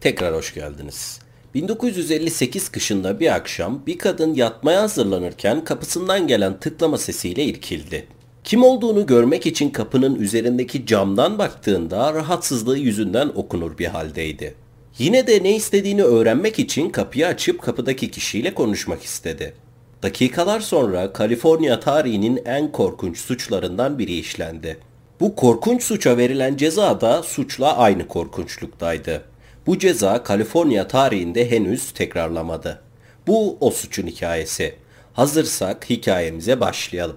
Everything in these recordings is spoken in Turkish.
Tekrar hoş geldiniz. 1958 kışında bir akşam bir kadın yatmaya hazırlanırken kapısından gelen tıklama sesiyle irkildi. Kim olduğunu görmek için kapının üzerindeki camdan baktığında rahatsızlığı yüzünden okunur bir haldeydi. Yine de ne istediğini öğrenmek için kapıyı açıp kapıdaki kişiyle konuşmak istedi. Dakikalar sonra Kaliforniya tarihinin en korkunç suçlarından biri işlendi. Bu korkunç suça verilen ceza da suçla aynı korkunçluktaydı. Bu ceza Kaliforniya tarihinde henüz tekrarlamadı. Bu o suçun hikayesi. Hazırsak hikayemize başlayalım.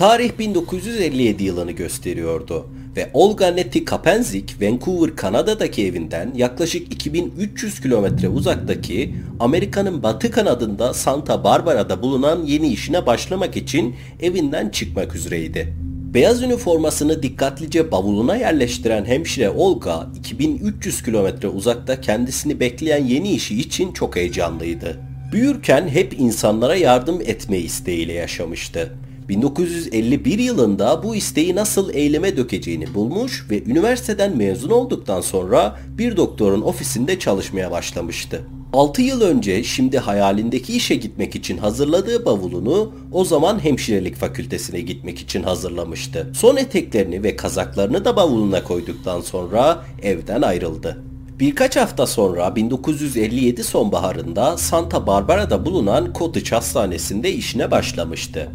Tarih 1957 yılını gösteriyordu ve Olga Nettie Kapenzik, Vancouver, Kanada'daki evinden yaklaşık 2300 kilometre uzaktaki Amerika'nın batı kanadında Santa Barbara'da bulunan yeni işine başlamak için evinden çıkmak üzereydi. Beyaz üniformasını dikkatlice bavuluna yerleştiren hemşire Olga 2300 kilometre uzakta kendisini bekleyen yeni işi için çok heyecanlıydı. Büyürken hep insanlara yardım etme isteğiyle yaşamıştı. 1951 yılında bu isteği nasıl eyleme dökeceğini bulmuş ve üniversiteden mezun olduktan sonra bir doktorun ofisinde çalışmaya başlamıştı. 6 yıl önce şimdi hayalindeki işe gitmek için hazırladığı bavulunu o zaman hemşirelik fakültesine gitmek için hazırlamıştı. Son eteklerini ve kazaklarını da bavuluna koyduktan sonra evden ayrıldı. Birkaç hafta sonra 1957 sonbaharında Santa Barbara'da bulunan Cottage Hastanesi'nde işine başlamıştı.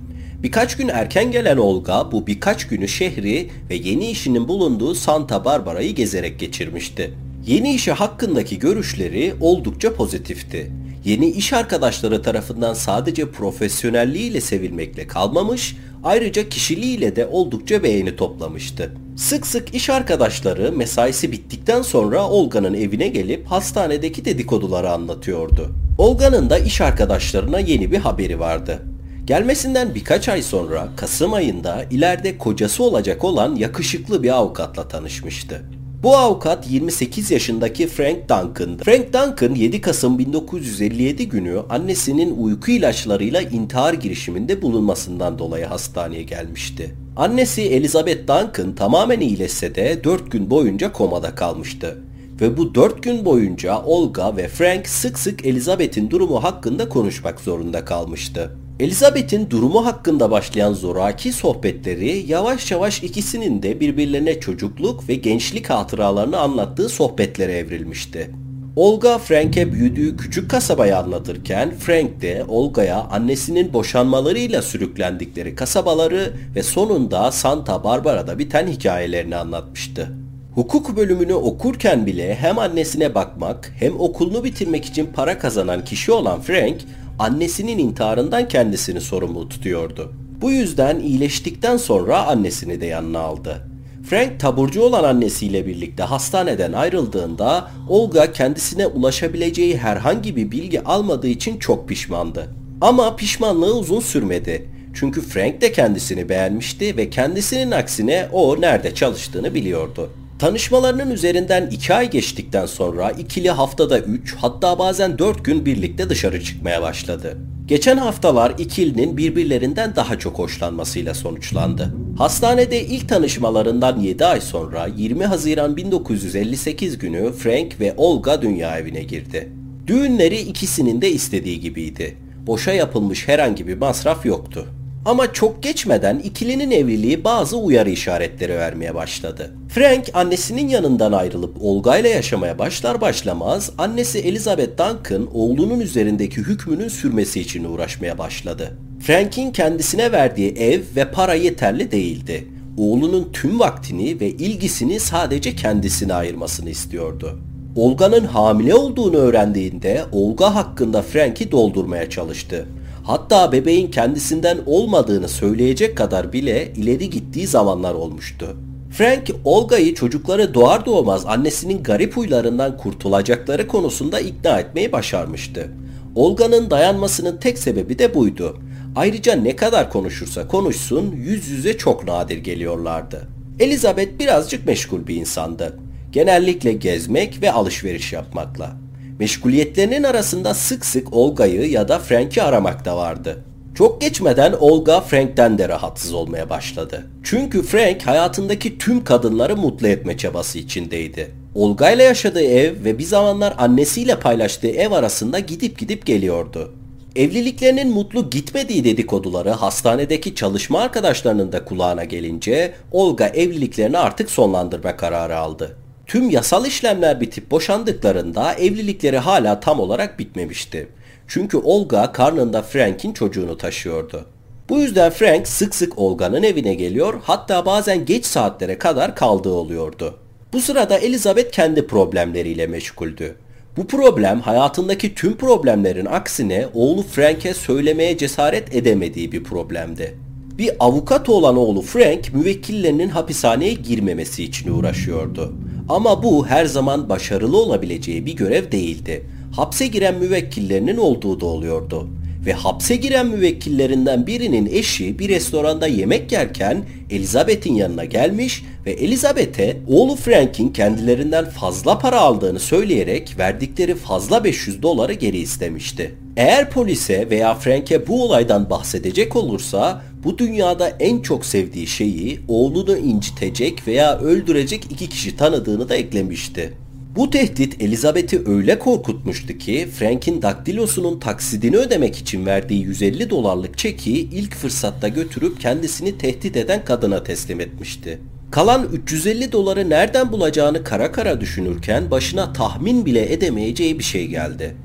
Birkaç gün erken gelen Olga bu birkaç günü şehri ve yeni işinin bulunduğu Santa Barbara'yı gezerek geçirmişti. Yeni işi hakkındaki görüşleri oldukça pozitifti. Yeni iş arkadaşları tarafından sadece profesyonelliğiyle sevilmekle kalmamış, ayrıca kişiliğiyle de oldukça beğeni toplamıştı. Sık sık iş arkadaşları mesaisi bittikten sonra Olga'nın evine gelip hastanedeki dedikoduları anlatıyordu. Olga'nın da iş arkadaşlarına yeni bir haberi vardı. Gelmesinden birkaç ay sonra Kasım ayında ileride kocası olacak olan yakışıklı bir avukatla tanışmıştı. Bu avukat 28 yaşındaki Frank Duncan'dı. Frank Duncan 7 Kasım 1957 günü annesinin uyku ilaçlarıyla intihar girişiminde bulunmasından dolayı hastaneye gelmişti. Annesi Elizabeth Duncan tamamen iyileşse de 4 gün boyunca komada kalmıştı. Ve bu 4 gün boyunca Olga ve Frank sık sık Elizabeth'in durumu hakkında konuşmak zorunda kalmıştı. Elizabeth'in durumu hakkında başlayan zoraki sohbetleri yavaş yavaş ikisinin de birbirlerine çocukluk ve gençlik hatıralarını anlattığı sohbetlere evrilmişti. Olga Frank'e büyüdüğü küçük kasabayı anlatırken Frank de Olga'ya annesinin boşanmalarıyla sürüklendikleri kasabaları ve sonunda Santa Barbara'da biten hikayelerini anlatmıştı. Hukuk bölümünü okurken bile hem annesine bakmak hem okulunu bitirmek için para kazanan kişi olan Frank annesinin intiharından kendisini sorumlu tutuyordu. Bu yüzden iyileştikten sonra annesini de yanına aldı. Frank taburcu olan annesiyle birlikte hastaneden ayrıldığında Olga kendisine ulaşabileceği herhangi bir bilgi almadığı için çok pişmandı. Ama pişmanlığı uzun sürmedi. Çünkü Frank de kendisini beğenmişti ve kendisinin aksine o nerede çalıştığını biliyordu. Tanışmalarının üzerinden 2 ay geçtikten sonra ikili haftada 3 hatta bazen 4 gün birlikte dışarı çıkmaya başladı. Geçen haftalar ikilinin birbirlerinden daha çok hoşlanmasıyla sonuçlandı. Hastanede ilk tanışmalarından 7 ay sonra 20 Haziran 1958 günü Frank ve Olga dünya evine girdi. Düğünleri ikisinin de istediği gibiydi. Boşa yapılmış herhangi bir masraf yoktu. Ama çok geçmeden ikilinin evliliği bazı uyarı işaretleri vermeye başladı. Frank annesinin yanından ayrılıp Olga ile yaşamaya başlar başlamaz annesi Elizabeth Duncan oğlunun üzerindeki hükmünün sürmesi için uğraşmaya başladı. Frank'in kendisine verdiği ev ve para yeterli değildi. Oğlunun tüm vaktini ve ilgisini sadece kendisine ayırmasını istiyordu. Olga'nın hamile olduğunu öğrendiğinde Olga hakkında Frank'i doldurmaya çalıştı. Hatta bebeğin kendisinden olmadığını söyleyecek kadar bile ileri gittiği zamanlar olmuştu. Frank, Olga'yı çocukları doğar doğmaz annesinin garip huylarından kurtulacakları konusunda ikna etmeyi başarmıştı. Olga'nın dayanmasının tek sebebi de buydu. Ayrıca ne kadar konuşursa konuşsun yüz yüze çok nadir geliyorlardı. Elizabeth birazcık meşgul bir insandı. Genellikle gezmek ve alışveriş yapmakla. Meşguliyetlerinin arasında sık sık Olga'yı ya da Frank'i aramak da vardı. Çok geçmeden Olga Frank'ten de rahatsız olmaya başladı. Çünkü Frank hayatındaki tüm kadınları mutlu etme çabası içindeydi. Olga ile yaşadığı ev ve bir zamanlar annesiyle paylaştığı ev arasında gidip gidip geliyordu. Evliliklerinin mutlu gitmediği dedikoduları hastanedeki çalışma arkadaşlarının da kulağına gelince Olga evliliklerini artık sonlandırma kararı aldı. Tüm yasal işlemler bitip boşandıklarında evlilikleri hala tam olarak bitmemişti. Çünkü Olga karnında Frank'in çocuğunu taşıyordu. Bu yüzden Frank sık sık Olga'nın evine geliyor hatta bazen geç saatlere kadar kaldığı oluyordu. Bu sırada Elizabeth kendi problemleriyle meşguldü. Bu problem hayatındaki tüm problemlerin aksine oğlu Frank'e söylemeye cesaret edemediği bir problemdi. Bir avukat olan oğlu Frank müvekkillerinin hapishaneye girmemesi için uğraşıyordu. Ama bu her zaman başarılı olabileceği bir görev değildi. Hapse giren müvekkillerinin olduğu da oluyordu ve hapse giren müvekkillerinden birinin eşi bir restoranda yemek yerken Elizabeth'in yanına gelmiş ve Elizabeth'e oğlu Frank'in kendilerinden fazla para aldığını söyleyerek verdikleri fazla 500 doları geri istemişti. Eğer polise veya Frank'e bu olaydan bahsedecek olursa bu dünyada en çok sevdiği şeyi oğlunu incitecek veya öldürecek iki kişi tanıdığını da eklemişti. Bu tehdit Elizabeth'i öyle korkutmuştu ki Frank'in daktilosunun taksidini ödemek için verdiği 150 dolarlık çeki ilk fırsatta götürüp kendisini tehdit eden kadına teslim etmişti. Kalan 350 doları nereden bulacağını kara kara düşünürken başına tahmin bile edemeyeceği bir şey geldi.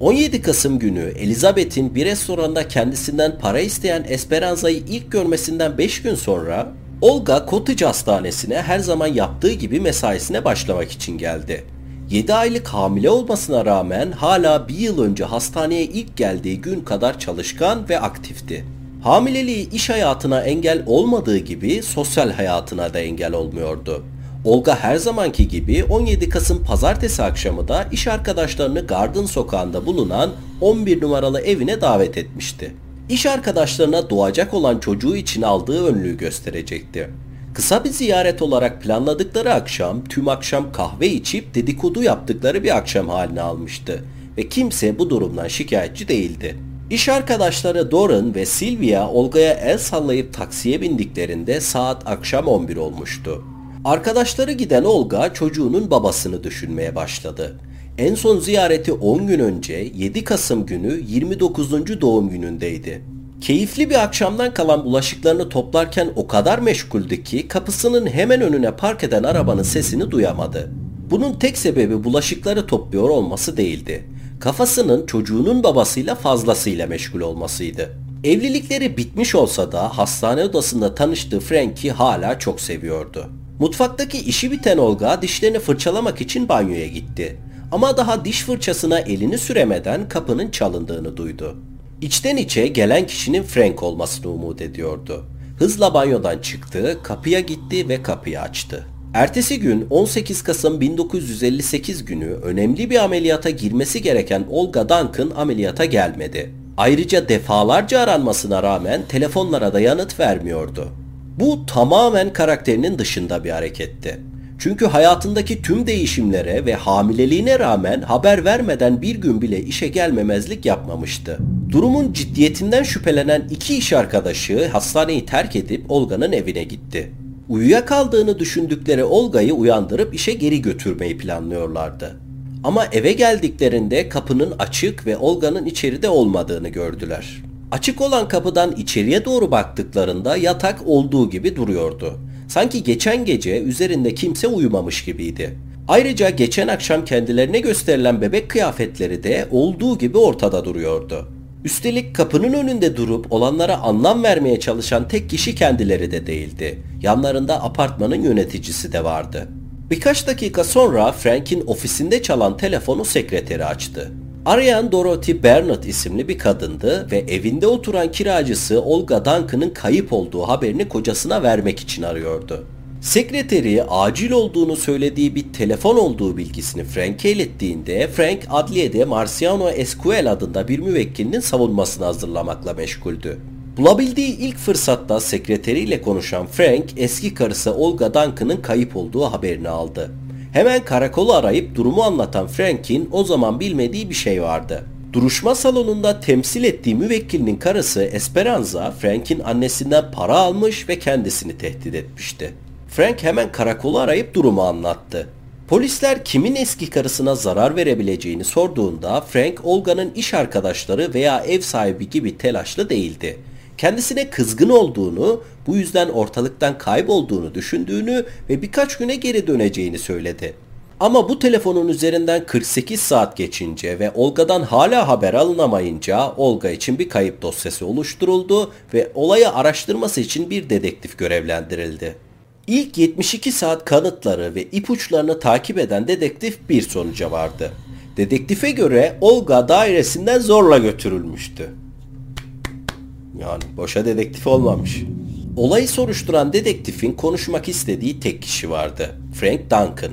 17 Kasım günü Elizabeth'in bir restoranda kendisinden para isteyen Esperanza'yı ilk görmesinden 5 gün sonra Olga Cottage Hastanesi'ne her zaman yaptığı gibi mesaisine başlamak için geldi. 7 aylık hamile olmasına rağmen hala bir yıl önce hastaneye ilk geldiği gün kadar çalışkan ve aktifti. Hamileliği iş hayatına engel olmadığı gibi sosyal hayatına da engel olmuyordu. Olga her zamanki gibi 17 Kasım pazartesi akşamı da iş arkadaşlarını Garden sokağında bulunan 11 numaralı evine davet etmişti. İş arkadaşlarına doğacak olan çocuğu için aldığı önlüğü gösterecekti. Kısa bir ziyaret olarak planladıkları akşam tüm akşam kahve içip dedikodu yaptıkları bir akşam haline almıştı ve kimse bu durumdan şikayetçi değildi. İş arkadaşları Doran ve Sylvia Olga'ya el sallayıp taksiye bindiklerinde saat akşam 11 olmuştu. Arkadaşları giden Olga çocuğunun babasını düşünmeye başladı. En son ziyareti 10 gün önce 7 Kasım günü 29. doğum günündeydi. Keyifli bir akşamdan kalan bulaşıklarını toplarken o kadar meşguldü ki kapısının hemen önüne park eden arabanın sesini duyamadı. Bunun tek sebebi bulaşıkları topluyor olması değildi. Kafasının çocuğunun babasıyla fazlasıyla meşgul olmasıydı. Evlilikleri bitmiş olsa da hastane odasında tanıştığı Frank'i hala çok seviyordu. Mutfaktaki işi biten Olga dişlerini fırçalamak için banyoya gitti. Ama daha diş fırçasına elini süremeden kapının çalındığını duydu. İçten içe gelen kişinin Frank olmasını umut ediyordu. Hızla banyodan çıktı, kapıya gitti ve kapıyı açtı. Ertesi gün 18 Kasım 1958 günü önemli bir ameliyata girmesi gereken Olga Duncan ameliyata gelmedi. Ayrıca defalarca aranmasına rağmen telefonlara da yanıt vermiyordu. Bu tamamen karakterinin dışında bir hareketti. Çünkü hayatındaki tüm değişimlere ve hamileliğine rağmen haber vermeden bir gün bile işe gelmemezlik yapmamıştı. Durumun ciddiyetinden şüphelenen iki iş arkadaşı hastaneyi terk edip Olga'nın evine gitti. Uyuyakaldığını düşündükleri Olga'yı uyandırıp işe geri götürmeyi planlıyorlardı. Ama eve geldiklerinde kapının açık ve Olga'nın içeride olmadığını gördüler. Açık olan kapıdan içeriye doğru baktıklarında yatak olduğu gibi duruyordu. Sanki geçen gece üzerinde kimse uyumamış gibiydi. Ayrıca geçen akşam kendilerine gösterilen bebek kıyafetleri de olduğu gibi ortada duruyordu. Üstelik kapının önünde durup olanlara anlam vermeye çalışan tek kişi kendileri de değildi. Yanlarında apartmanın yöneticisi de vardı. Birkaç dakika sonra Frank'in ofisinde çalan telefonu sekreteri açtı. Arayan Dorothy Bernard isimli bir kadındı ve evinde oturan kiracısı Olga Duncan'ın kayıp olduğu haberini kocasına vermek için arıyordu. Sekreteri acil olduğunu söylediği bir telefon olduğu bilgisini Frank'e ilettiğinde Frank adliyede Marciano Escuel adında bir müvekkilinin savunmasını hazırlamakla meşguldü. Bulabildiği ilk fırsatta sekreteriyle konuşan Frank eski karısı Olga Duncan'ın kayıp olduğu haberini aldı. Hemen karakolu arayıp durumu anlatan Frank'in o zaman bilmediği bir şey vardı. Duruşma salonunda temsil ettiği müvekkilinin karısı Esperanza, Frank'in annesinden para almış ve kendisini tehdit etmişti. Frank hemen karakolu arayıp durumu anlattı. Polisler kimin eski karısına zarar verebileceğini sorduğunda Frank, Olga'nın iş arkadaşları veya ev sahibi gibi telaşlı değildi. Kendisine kızgın olduğunu, bu yüzden ortalıktan kaybolduğunu düşündüğünü ve birkaç güne geri döneceğini söyledi. Ama bu telefonun üzerinden 48 saat geçince ve Olga'dan hala haber alınamayınca Olga için bir kayıp dosyası oluşturuldu ve olayı araştırması için bir dedektif görevlendirildi. İlk 72 saat kanıtları ve ipuçlarını takip eden dedektif bir sonuca vardı. Dedektife göre Olga dairesinden zorla götürülmüştü. Yani boşa dedektif olmamış. Olayı soruşturan dedektifin konuşmak istediği tek kişi vardı. Frank Duncan.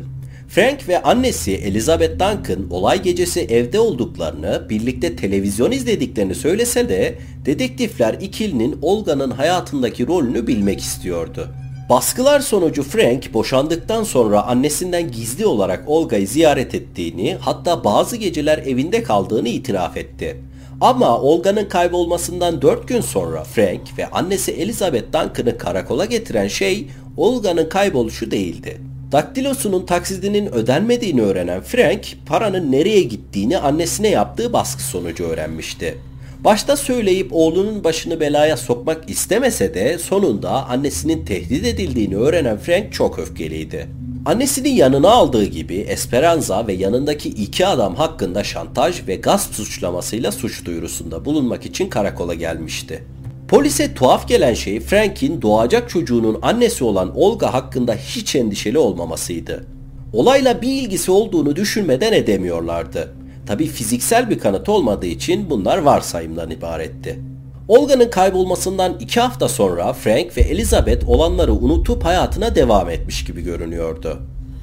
Frank ve annesi Elizabeth Duncan olay gecesi evde olduklarını, birlikte televizyon izlediklerini söylese de dedektifler ikilinin Olga'nın hayatındaki rolünü bilmek istiyordu. Baskılar sonucu Frank boşandıktan sonra annesinden gizli olarak Olga'yı ziyaret ettiğini hatta bazı geceler evinde kaldığını itiraf etti. Ama Olga'nın kaybolmasından 4 gün sonra Frank ve annesi Elizabeth Duncan'ı karakola getiren şey Olga'nın kayboluşu değildi. Daktilosunun taksidinin ödenmediğini öğrenen Frank, paranın nereye gittiğini annesine yaptığı baskı sonucu öğrenmişti. Başta söyleyip oğlunun başını belaya sokmak istemese de sonunda annesinin tehdit edildiğini öğrenen Frank çok öfkeliydi. Annesini yanına aldığı gibi Esperanza ve yanındaki iki adam hakkında şantaj ve gasp suçlamasıyla suç duyurusunda bulunmak için karakola gelmişti. Polise tuhaf gelen şey Frank'in doğacak çocuğunun annesi olan Olga hakkında hiç endişeli olmamasıydı. Olayla bir ilgisi olduğunu düşünmeden edemiyorlardı. Tabi fiziksel bir kanıt olmadığı için bunlar varsayımdan ibaretti. Olga'nın kaybolmasından iki hafta sonra Frank ve Elizabeth olanları unutup hayatına devam etmiş gibi görünüyordu.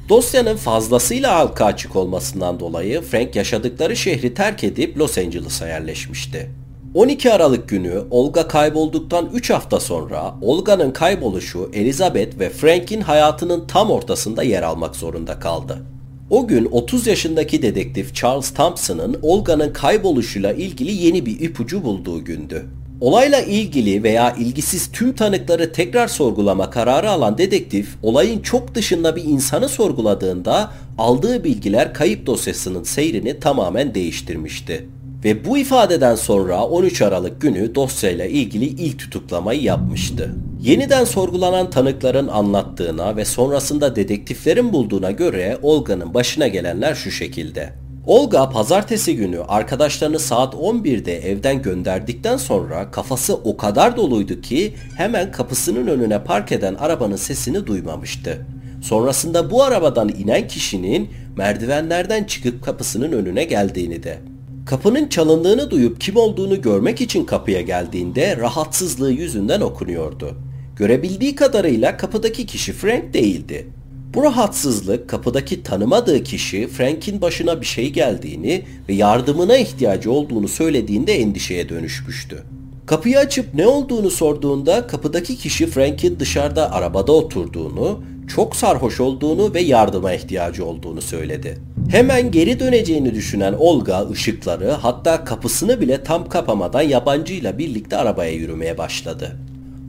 Dosyanın fazlasıyla halka açık olmasından dolayı Frank yaşadıkları şehri terk edip Los Angeles'a yerleşmişti. 12 Aralık günü Olga kaybolduktan 3 hafta sonra Olga'nın kayboluşu Elizabeth ve Frank'in hayatının tam ortasında yer almak zorunda kaldı. O gün 30 yaşındaki dedektif Charles Thompson'ın Olga'nın kayboluşuyla ilgili yeni bir ipucu bulduğu gündü. Olayla ilgili veya ilgisiz tüm tanıkları tekrar sorgulama kararı alan dedektif, olayın çok dışında bir insanı sorguladığında aldığı bilgiler kayıp dosyasının seyrini tamamen değiştirmişti. Ve bu ifadeden sonra 13 Aralık günü dosyayla ilgili ilk tutuklamayı yapmıştı. Yeniden sorgulanan tanıkların anlattığına ve sonrasında dedektiflerin bulduğuna göre Olga'nın başına gelenler şu şekilde. Olga pazartesi günü arkadaşlarını saat 11'de evden gönderdikten sonra kafası o kadar doluydu ki hemen kapısının önüne park eden arabanın sesini duymamıştı. Sonrasında bu arabadan inen kişinin merdivenlerden çıkıp kapısının önüne geldiğini de. Kapının çalındığını duyup kim olduğunu görmek için kapıya geldiğinde rahatsızlığı yüzünden okunuyordu. Görebildiği kadarıyla kapıdaki kişi Frank değildi. Bu rahatsızlık kapıdaki tanımadığı kişi Frank'in başına bir şey geldiğini ve yardımına ihtiyacı olduğunu söylediğinde endişeye dönüşmüştü. Kapıyı açıp ne olduğunu sorduğunda kapıdaki kişi Frank'in dışarıda arabada oturduğunu, çok sarhoş olduğunu ve yardıma ihtiyacı olduğunu söyledi. Hemen geri döneceğini düşünen Olga ışıkları hatta kapısını bile tam kapamadan yabancıyla birlikte arabaya yürümeye başladı.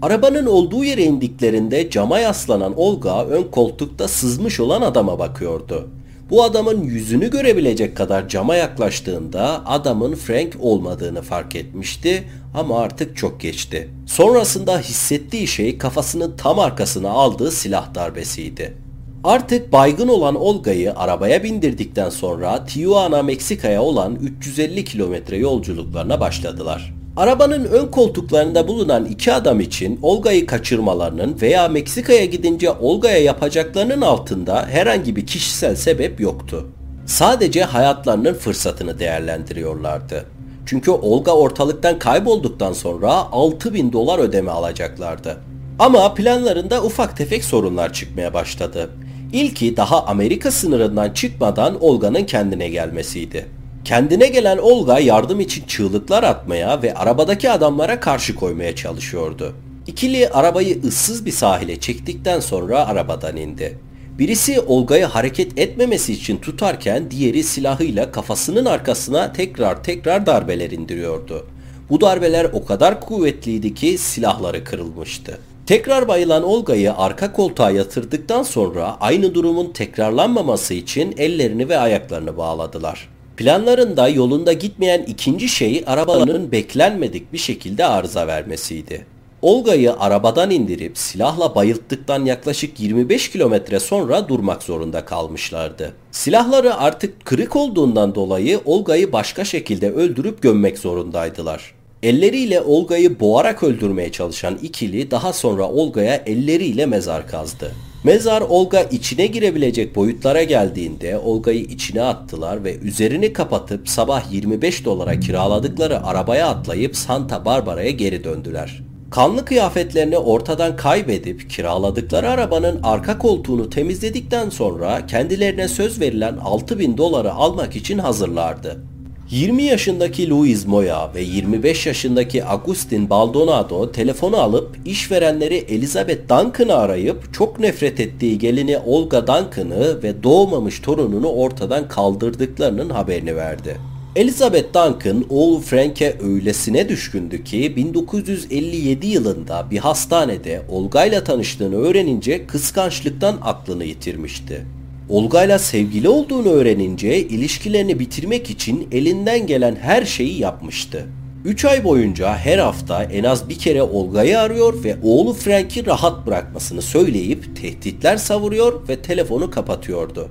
Arabanın olduğu yere indiklerinde cama yaslanan Olga ön koltukta sızmış olan adama bakıyordu. Bu adamın yüzünü görebilecek kadar cama yaklaştığında adamın Frank olmadığını fark etmişti ama artık çok geçti. Sonrasında hissettiği şey kafasının tam arkasına aldığı silah darbesiydi. Artık baygın olan Olga'yı arabaya bindirdikten sonra Tijuana, Meksika'ya olan 350 kilometre yolculuklarına başladılar. Arabanın ön koltuklarında bulunan iki adam için Olga'yı kaçırmalarının veya Meksika'ya gidince Olga'ya yapacaklarının altında herhangi bir kişisel sebep yoktu. Sadece hayatlarının fırsatını değerlendiriyorlardı. Çünkü Olga ortalıktan kaybolduktan sonra 6000 dolar ödeme alacaklardı. Ama planlarında ufak tefek sorunlar çıkmaya başladı. İlki daha Amerika sınırından çıkmadan Olga'nın kendine gelmesiydi. Kendine gelen Olga yardım için çığlıklar atmaya ve arabadaki adamlara karşı koymaya çalışıyordu. İkili arabayı ıssız bir sahile çektikten sonra arabadan indi. Birisi Olga'yı hareket etmemesi için tutarken diğeri silahıyla kafasının arkasına tekrar tekrar darbeler indiriyordu. Bu darbeler o kadar kuvvetliydi ki silahları kırılmıştı. Tekrar bayılan Olga'yı arka koltuğa yatırdıktan sonra aynı durumun tekrarlanmaması için ellerini ve ayaklarını bağladılar. Planlarında yolunda gitmeyen ikinci şey arabanın beklenmedik bir şekilde arıza vermesiydi. Olga'yı arabadan indirip silahla bayılttıktan yaklaşık 25 kilometre sonra durmak zorunda kalmışlardı. Silahları artık kırık olduğundan dolayı Olga'yı başka şekilde öldürüp gömmek zorundaydılar. Elleriyle Olga'yı boğarak öldürmeye çalışan ikili daha sonra Olga'ya elleriyle mezar kazdı. Mezar Olga içine girebilecek boyutlara geldiğinde Olga'yı içine attılar ve üzerini kapatıp sabah 25 dolara kiraladıkları arabaya atlayıp Santa Barbara'ya geri döndüler. Kanlı kıyafetlerini ortadan kaybedip kiraladıkları arabanın arka koltuğunu temizledikten sonra kendilerine söz verilen 6000 doları almak için hazırlardı. 20 yaşındaki Luis Moya ve 25 yaşındaki Agustin Baldonado telefonu alıp işverenleri Elizabeth Duncan'ı arayıp çok nefret ettiği gelini Olga Duncan'ı ve doğmamış torununu ortadan kaldırdıklarının haberini verdi. Elizabeth Duncan oğlu Frank'e öylesine düşkündü ki 1957 yılında bir hastanede Olga ile tanıştığını öğrenince kıskançlıktan aklını yitirmişti. Olga ile sevgili olduğunu öğrenince ilişkilerini bitirmek için elinden gelen her şeyi yapmıştı. 3 ay boyunca her hafta en az bir kere Olga'yı arıyor ve oğlu Frank'i rahat bırakmasını söyleyip tehditler savuruyor ve telefonu kapatıyordu.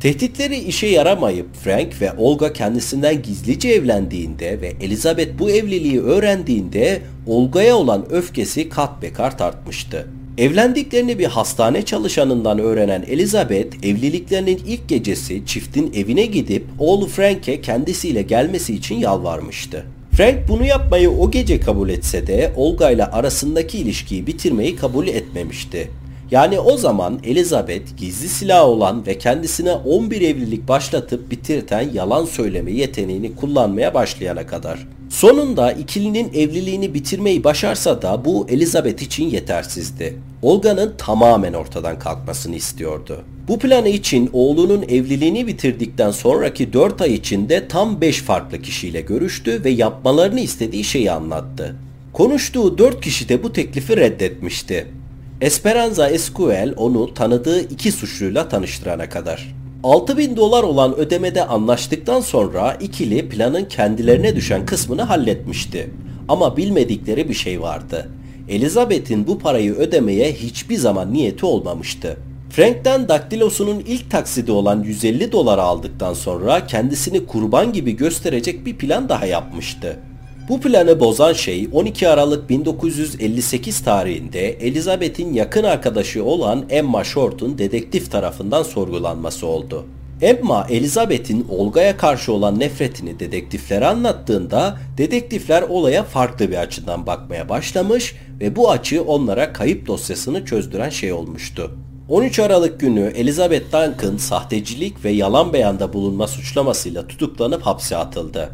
Tehditleri işe yaramayıp Frank ve Olga kendisinden gizlice evlendiğinde ve Elizabeth bu evliliği öğrendiğinde Olga'ya olan öfkesi kat be kat artmıştı. Evlendiklerini bir hastane çalışanından öğrenen Elizabeth evliliklerinin ilk gecesi çiftin evine gidip oğlu Frank'e kendisiyle gelmesi için yalvarmıştı. Frank bunu yapmayı o gece kabul etse de Olga ile arasındaki ilişkiyi bitirmeyi kabul etmemişti. Yani o zaman Elizabeth gizli silah olan ve kendisine 11 evlilik başlatıp bitirten yalan söyleme yeteneğini kullanmaya başlayana kadar. Sonunda ikilinin evliliğini bitirmeyi başarsa da bu Elizabeth için yetersizdi. Olga'nın tamamen ortadan kalkmasını istiyordu. Bu planı için oğlunun evliliğini bitirdikten sonraki 4 ay içinde tam 5 farklı kişiyle görüştü ve yapmalarını istediği şeyi anlattı. Konuştuğu 4 kişi de bu teklifi reddetmişti. Esperanza Escuel onu tanıdığı iki suçluyla tanıştırana kadar. 6000 dolar olan ödemede anlaştıktan sonra ikili planın kendilerine düşen kısmını halletmişti. Ama bilmedikleri bir şey vardı. Elizabeth'in bu parayı ödemeye hiçbir zaman niyeti olmamıştı. Frank'ten daktilosunun ilk taksidi olan 150 dolar aldıktan sonra kendisini kurban gibi gösterecek bir plan daha yapmıştı. Bu planı bozan şey 12 Aralık 1958 tarihinde Elizabeth'in yakın arkadaşı olan Emma Short'un dedektif tarafından sorgulanması oldu. Emma, Elizabeth'in Olga'ya karşı olan nefretini dedektiflere anlattığında dedektifler olaya farklı bir açıdan bakmaya başlamış ve bu açı onlara kayıp dosyasını çözdüren şey olmuştu. 13 Aralık günü Elizabeth Duncan sahtecilik ve yalan beyanda bulunma suçlamasıyla tutuklanıp hapse atıldı.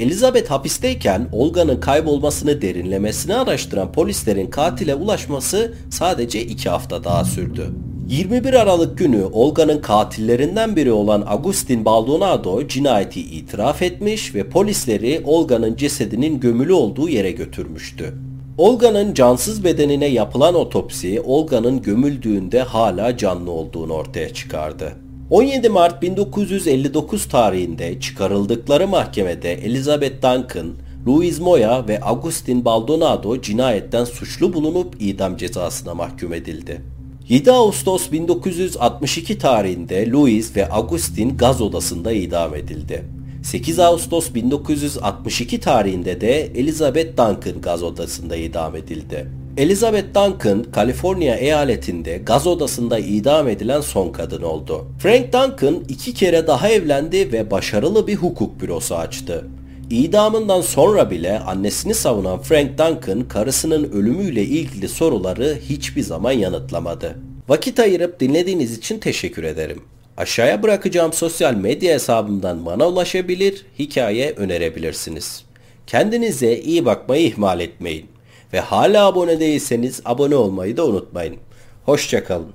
Elizabeth hapisteyken Olga'nın kaybolmasını derinlemesine araştıran polislerin katile ulaşması sadece iki hafta daha sürdü. 21 Aralık günü Olga'nın katillerinden biri olan Agustin Baldonado cinayeti itiraf etmiş ve polisleri Olga'nın cesedinin gömülü olduğu yere götürmüştü. Olga'nın cansız bedenine yapılan otopsi Olga'nın gömüldüğünde hala canlı olduğunu ortaya çıkardı. 17 Mart 1959 tarihinde çıkarıldıkları mahkemede Elizabeth Duncan, Louis Moya ve Agustin Baldonado cinayetten suçlu bulunup idam cezasına mahkum edildi. 7 Ağustos 1962 tarihinde Louis ve Agustin gaz odasında idam edildi. 8 Ağustos 1962 tarihinde de Elizabeth Duncan gaz odasında idam edildi. Elizabeth Duncan, Kaliforniya eyaletinde gaz odasında idam edilen son kadın oldu. Frank Duncan iki kere daha evlendi ve başarılı bir hukuk bürosu açtı. İdamından sonra bile annesini savunan Frank Duncan karısının ölümüyle ilgili soruları hiçbir zaman yanıtlamadı. Vakit ayırıp dinlediğiniz için teşekkür ederim. Aşağıya bırakacağım sosyal medya hesabımdan bana ulaşabilir, hikaye önerebilirsiniz. Kendinize iyi bakmayı ihmal etmeyin. Ve hala abone değilseniz abone olmayı da unutmayın. Hoşçakalın.